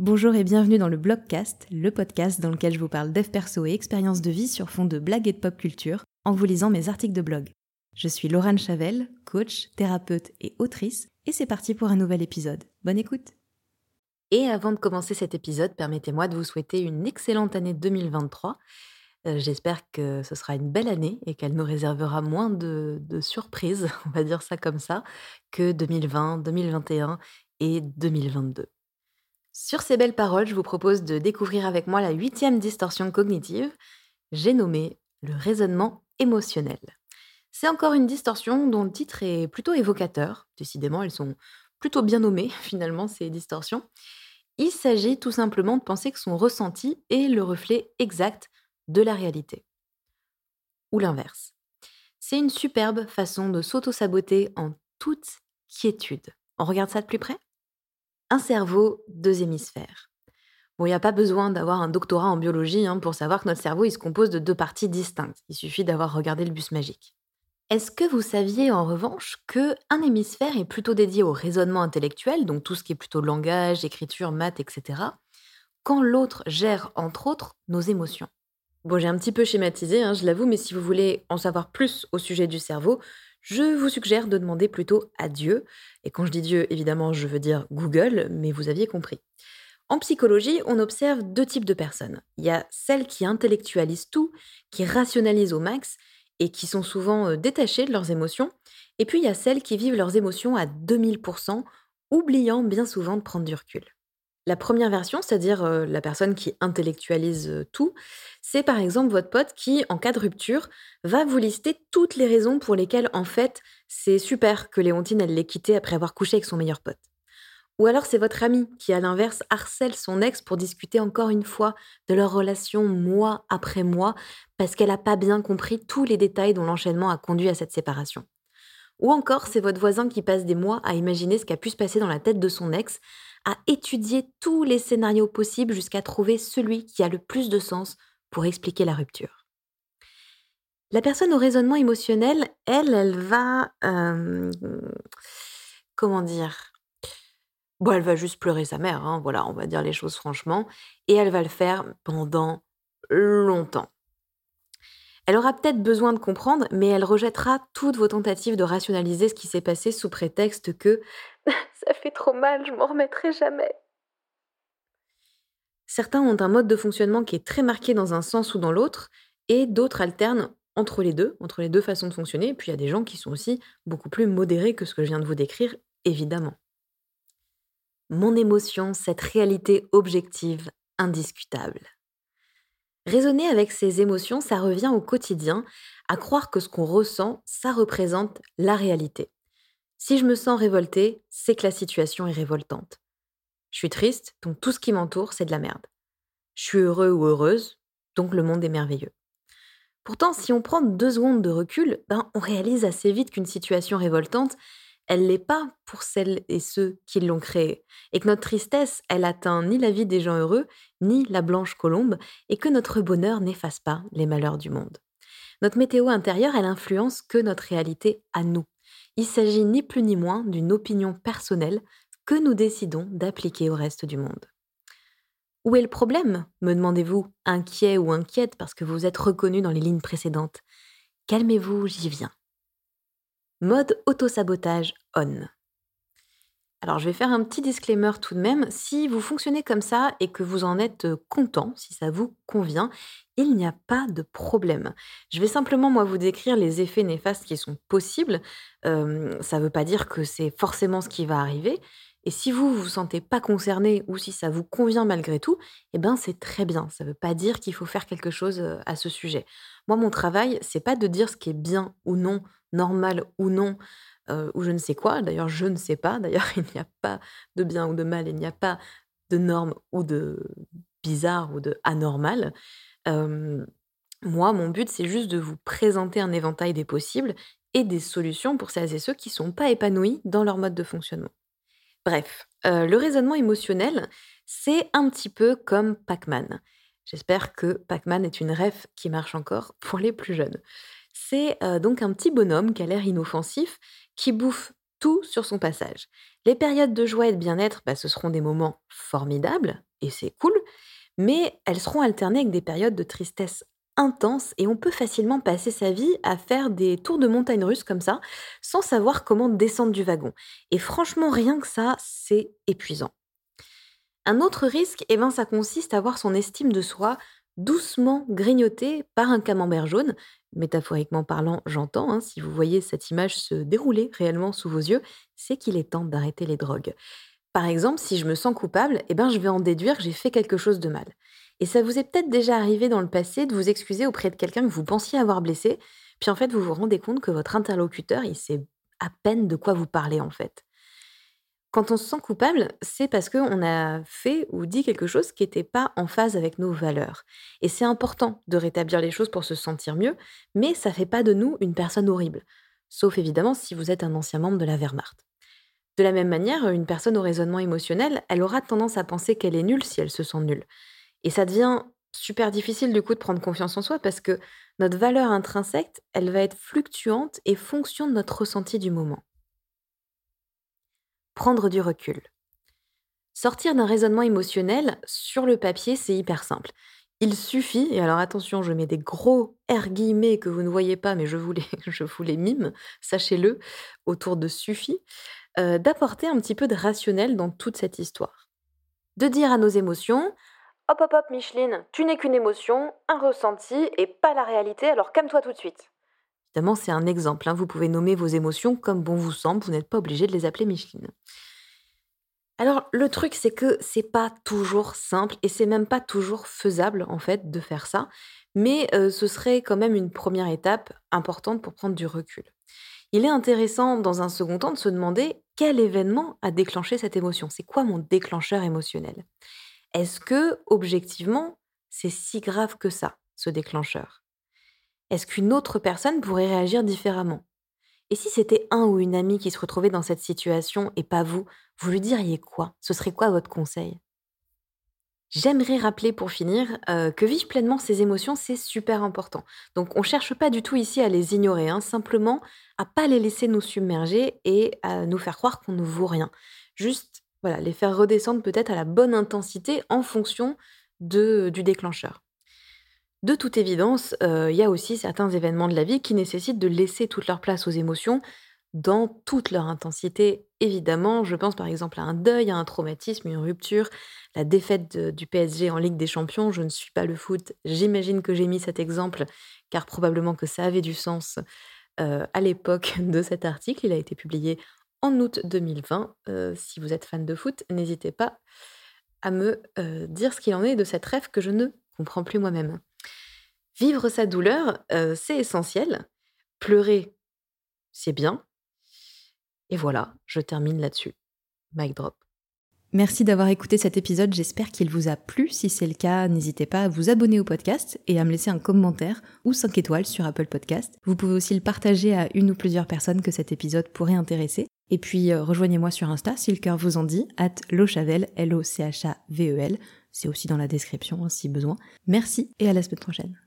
Bonjour et bienvenue dans le Blogcast, le podcast dans lequel je vous parle dev perso et expériences de vie sur fond de blagues et de pop culture en vous lisant mes articles de blog. Je suis Laurent Chavel, coach, thérapeute et autrice, et c'est parti pour un nouvel épisode. Bonne écoute Et avant de commencer cet épisode, permettez-moi de vous souhaiter une excellente année 2023. Euh, j'espère que ce sera une belle année et qu'elle nous réservera moins de, de surprises, on va dire ça comme ça, que 2020, 2021 et 2022. Sur ces belles paroles, je vous propose de découvrir avec moi la huitième distorsion cognitive. J'ai nommé le raisonnement émotionnel. C'est encore une distorsion dont le titre est plutôt évocateur. Décidément, elles sont plutôt bien nommées, finalement, ces distorsions. Il s'agit tout simplement de penser que son ressenti est le reflet exact de la réalité. Ou l'inverse. C'est une superbe façon de s'auto-saboter en toute quiétude. On regarde ça de plus près? Un cerveau, deux hémisphères. Bon, il n'y a pas besoin d'avoir un doctorat en biologie hein, pour savoir que notre cerveau il se compose de deux parties distinctes. Il suffit d'avoir regardé le bus magique. Est-ce que vous saviez en revanche que un hémisphère est plutôt dédié au raisonnement intellectuel, donc tout ce qui est plutôt langage, écriture, maths, etc., quand l'autre gère entre autres nos émotions? Bon, j'ai un petit peu schématisé, hein, je l'avoue, mais si vous voulez en savoir plus au sujet du cerveau, je vous suggère de demander plutôt à Dieu. Et quand je dis Dieu, évidemment, je veux dire Google, mais vous aviez compris. En psychologie, on observe deux types de personnes. Il y a celles qui intellectualisent tout, qui rationalisent au max et qui sont souvent euh, détachées de leurs émotions. Et puis il y a celles qui vivent leurs émotions à 2000%, oubliant bien souvent de prendre du recul. La première version, c'est-à-dire euh, la personne qui intellectualise euh, tout, c'est par exemple votre pote qui, en cas de rupture, va vous lister toutes les raisons pour lesquelles, en fait, c'est super que Léontine, elle l'ait quitté après avoir couché avec son meilleur pote. Ou alors c'est votre ami qui, à l'inverse, harcèle son ex pour discuter encore une fois de leur relation mois après mois parce qu'elle n'a pas bien compris tous les détails dont l'enchaînement a conduit à cette séparation. Ou encore c'est votre voisin qui passe des mois à imaginer ce qui a pu se passer dans la tête de son ex à étudier tous les scénarios possibles jusqu'à trouver celui qui a le plus de sens pour expliquer la rupture. La personne au raisonnement émotionnel, elle, elle va... Euh, comment dire? Bon, elle va juste pleurer sa mère, hein, voilà, on va dire les choses franchement, et elle va le faire pendant longtemps. Elle aura peut-être besoin de comprendre, mais elle rejettera toutes vos tentatives de rationaliser ce qui s'est passé sous prétexte que ça fait trop mal, je m'en remettrai jamais. Certains ont un mode de fonctionnement qui est très marqué dans un sens ou dans l'autre, et d'autres alternent entre les deux, entre les deux façons de fonctionner, et puis il y a des gens qui sont aussi beaucoup plus modérés que ce que je viens de vous décrire, évidemment. Mon émotion, cette réalité objective, indiscutable. Raisonner avec ses émotions, ça revient au quotidien à croire que ce qu'on ressent, ça représente la réalité. Si je me sens révoltée, c'est que la situation est révoltante. Je suis triste, donc tout ce qui m'entoure, c'est de la merde. Je suis heureux ou heureuse, donc le monde est merveilleux. Pourtant, si on prend deux secondes de recul, ben, on réalise assez vite qu'une situation révoltante, elle l'est pas pour celles et ceux qui l'ont créée, et que notre tristesse, elle atteint ni la vie des gens heureux, ni la blanche colombe, et que notre bonheur n'efface pas les malheurs du monde. Notre météo intérieure, elle influence que notre réalité à nous. Il s'agit ni plus ni moins d'une opinion personnelle que nous décidons d'appliquer au reste du monde. Où est le problème? me demandez-vous, inquiet ou inquiète parce que vous êtes reconnu dans les lignes précédentes. Calmez-vous, j'y viens. Mode autosabotage on. Alors je vais faire un petit disclaimer tout de même. Si vous fonctionnez comme ça et que vous en êtes content, si ça vous convient, il n'y a pas de problème. Je vais simplement moi vous décrire les effets néfastes qui sont possibles. ça ne veut pas dire que c'est forcément ce qui va arriver. Et si vous vous sentez pas concerné ou si ça vous convient malgré tout, eh ben c'est très bien. Ça ne veut pas dire qu'il faut faire quelque chose à ce sujet. Moi, mon travail, c'est pas de dire ce qui est bien ou non normal ou non, ou je ne sais quoi. D'ailleurs, je ne sais pas. D'ailleurs, il n'y a pas de bien ou de mal, il n'y a pas de norme ou de bizarre ou de anormal. moi, mon but, c'est juste de vous présenter un éventail des possibles et des solutions pour celles et ceux qui ne sont pas épanouis dans leur mode de fonctionnement. Bref, le raisonnement émotionnel, c'est un petit peu comme Pac-Man. J'espère que Pac-Man est une ref qui marche encore pour les plus jeunes. C'est donc un petit bonhomme qui a l'air inoffensif, qui bouffe tout sur son passage. Les périodes de joie et de bien-être, bah, ce seront des moments formidables, et c'est cool, mais elles seront alternées avec des périodes de tristesse intense et on peut facilement passer sa vie à faire des tours de montagne russes comme ça, sans savoir comment descendre du wagon. Et franchement, rien que ça, c'est épuisant. Un autre risque, eh ben, ça consiste à voir son estime de soi doucement grignotée par un camembert jaune. Métaphoriquement parlant, j'entends, hein, si vous voyez cette image se dérouler réellement sous vos yeux, c'est qu'il est temps d'arrêter les drogues. Par exemple, si je me sens coupable, eh ben, je vais en déduire que j'ai fait quelque chose de mal. Et ça vous est peut-être déjà arrivé dans le passé de vous excuser auprès de quelqu'un que vous pensiez avoir blessé, puis en fait vous vous rendez compte que votre interlocuteur, il sait à peine de quoi vous parlez en fait. Quand on se sent coupable, c'est parce qu'on a fait ou dit quelque chose qui n'était pas en phase avec nos valeurs. Et c'est important de rétablir les choses pour se sentir mieux, mais ça ne fait pas de nous une personne horrible. Sauf évidemment si vous êtes un ancien membre de la Wehrmacht. De la même manière, une personne au raisonnement émotionnel, elle aura tendance à penser qu'elle est nulle si elle se sent nulle. Et ça devient super difficile du coup de prendre confiance en soi parce que notre valeur intrinsèque, elle va être fluctuante et fonction de notre ressenti du moment. Prendre du recul. Sortir d'un raisonnement émotionnel sur le papier, c'est hyper simple. Il suffit, et alors attention, je mets des gros R guillemets que vous ne voyez pas, mais je vous les, je vous mime, sachez-le, autour de suffit, euh, d'apporter un petit peu de rationnel dans toute cette histoire. De dire à nos émotions, Hop hop hop Micheline, tu n'es qu'une émotion, un ressenti et pas la réalité, alors calme-toi tout de suite. Évidemment, c'est un exemple, hein. vous pouvez nommer vos émotions comme bon vous semble, vous n'êtes pas obligé de les appeler Micheline. Alors le truc c'est que c'est pas toujours simple et c'est même pas toujours faisable en fait de faire ça, mais euh, ce serait quand même une première étape importante pour prendre du recul. Il est intéressant dans un second temps de se demander quel événement a déclenché cette émotion, c'est quoi mon déclencheur émotionnel? Est-ce que, objectivement, c'est si grave que ça, ce déclencheur? Est-ce qu'une autre personne pourrait réagir différemment? Et si c'était un ou une amie qui se retrouvait dans cette situation et pas vous, vous lui diriez quoi? Ce serait quoi votre conseil? J'aimerais rappeler pour finir euh, que vivre pleinement ses émotions, c'est super important. Donc on ne cherche pas du tout ici à les ignorer, hein, simplement à pas les laisser nous submerger et à nous faire croire qu'on ne vaut rien. Juste voilà, les faire redescendre peut-être à la bonne intensité en fonction de, du déclencheur. De toute évidence, euh, il y a aussi certains événements de la vie qui nécessitent de laisser toute leur place aux émotions dans toute leur intensité, évidemment. Je pense par exemple à un deuil, à un traumatisme, une rupture, la défaite du PSG en Ligue des Champions. Je ne suis pas le foot, j'imagine que j'ai mis cet exemple, car probablement que ça avait du sens euh, à l'époque de cet article. Il a été publié en août 2020. Euh, si vous êtes fan de foot, n'hésitez pas à me dire ce qu'il en est de cette rêve que je ne comprends plus moi-même. Vivre sa douleur, c'est essentiel. Pleurer, c'est bien. Et voilà, je termine là-dessus. Mic drop. Merci d'avoir écouté cet épisode, j'espère qu'il vous a plu. Si c'est le cas, n'hésitez pas à vous abonner au podcast et à me laisser un commentaire ou 5 étoiles sur Apple Podcast. Vous pouvez aussi le partager à une ou plusieurs personnes que cet épisode pourrait intéresser. Et puis euh, rejoignez-moi sur Insta si le cœur vous en dit, at lochavel, L-O-C-H-A-V-E-L. C'est aussi dans la description hein, si besoin. Merci et à la semaine prochaine.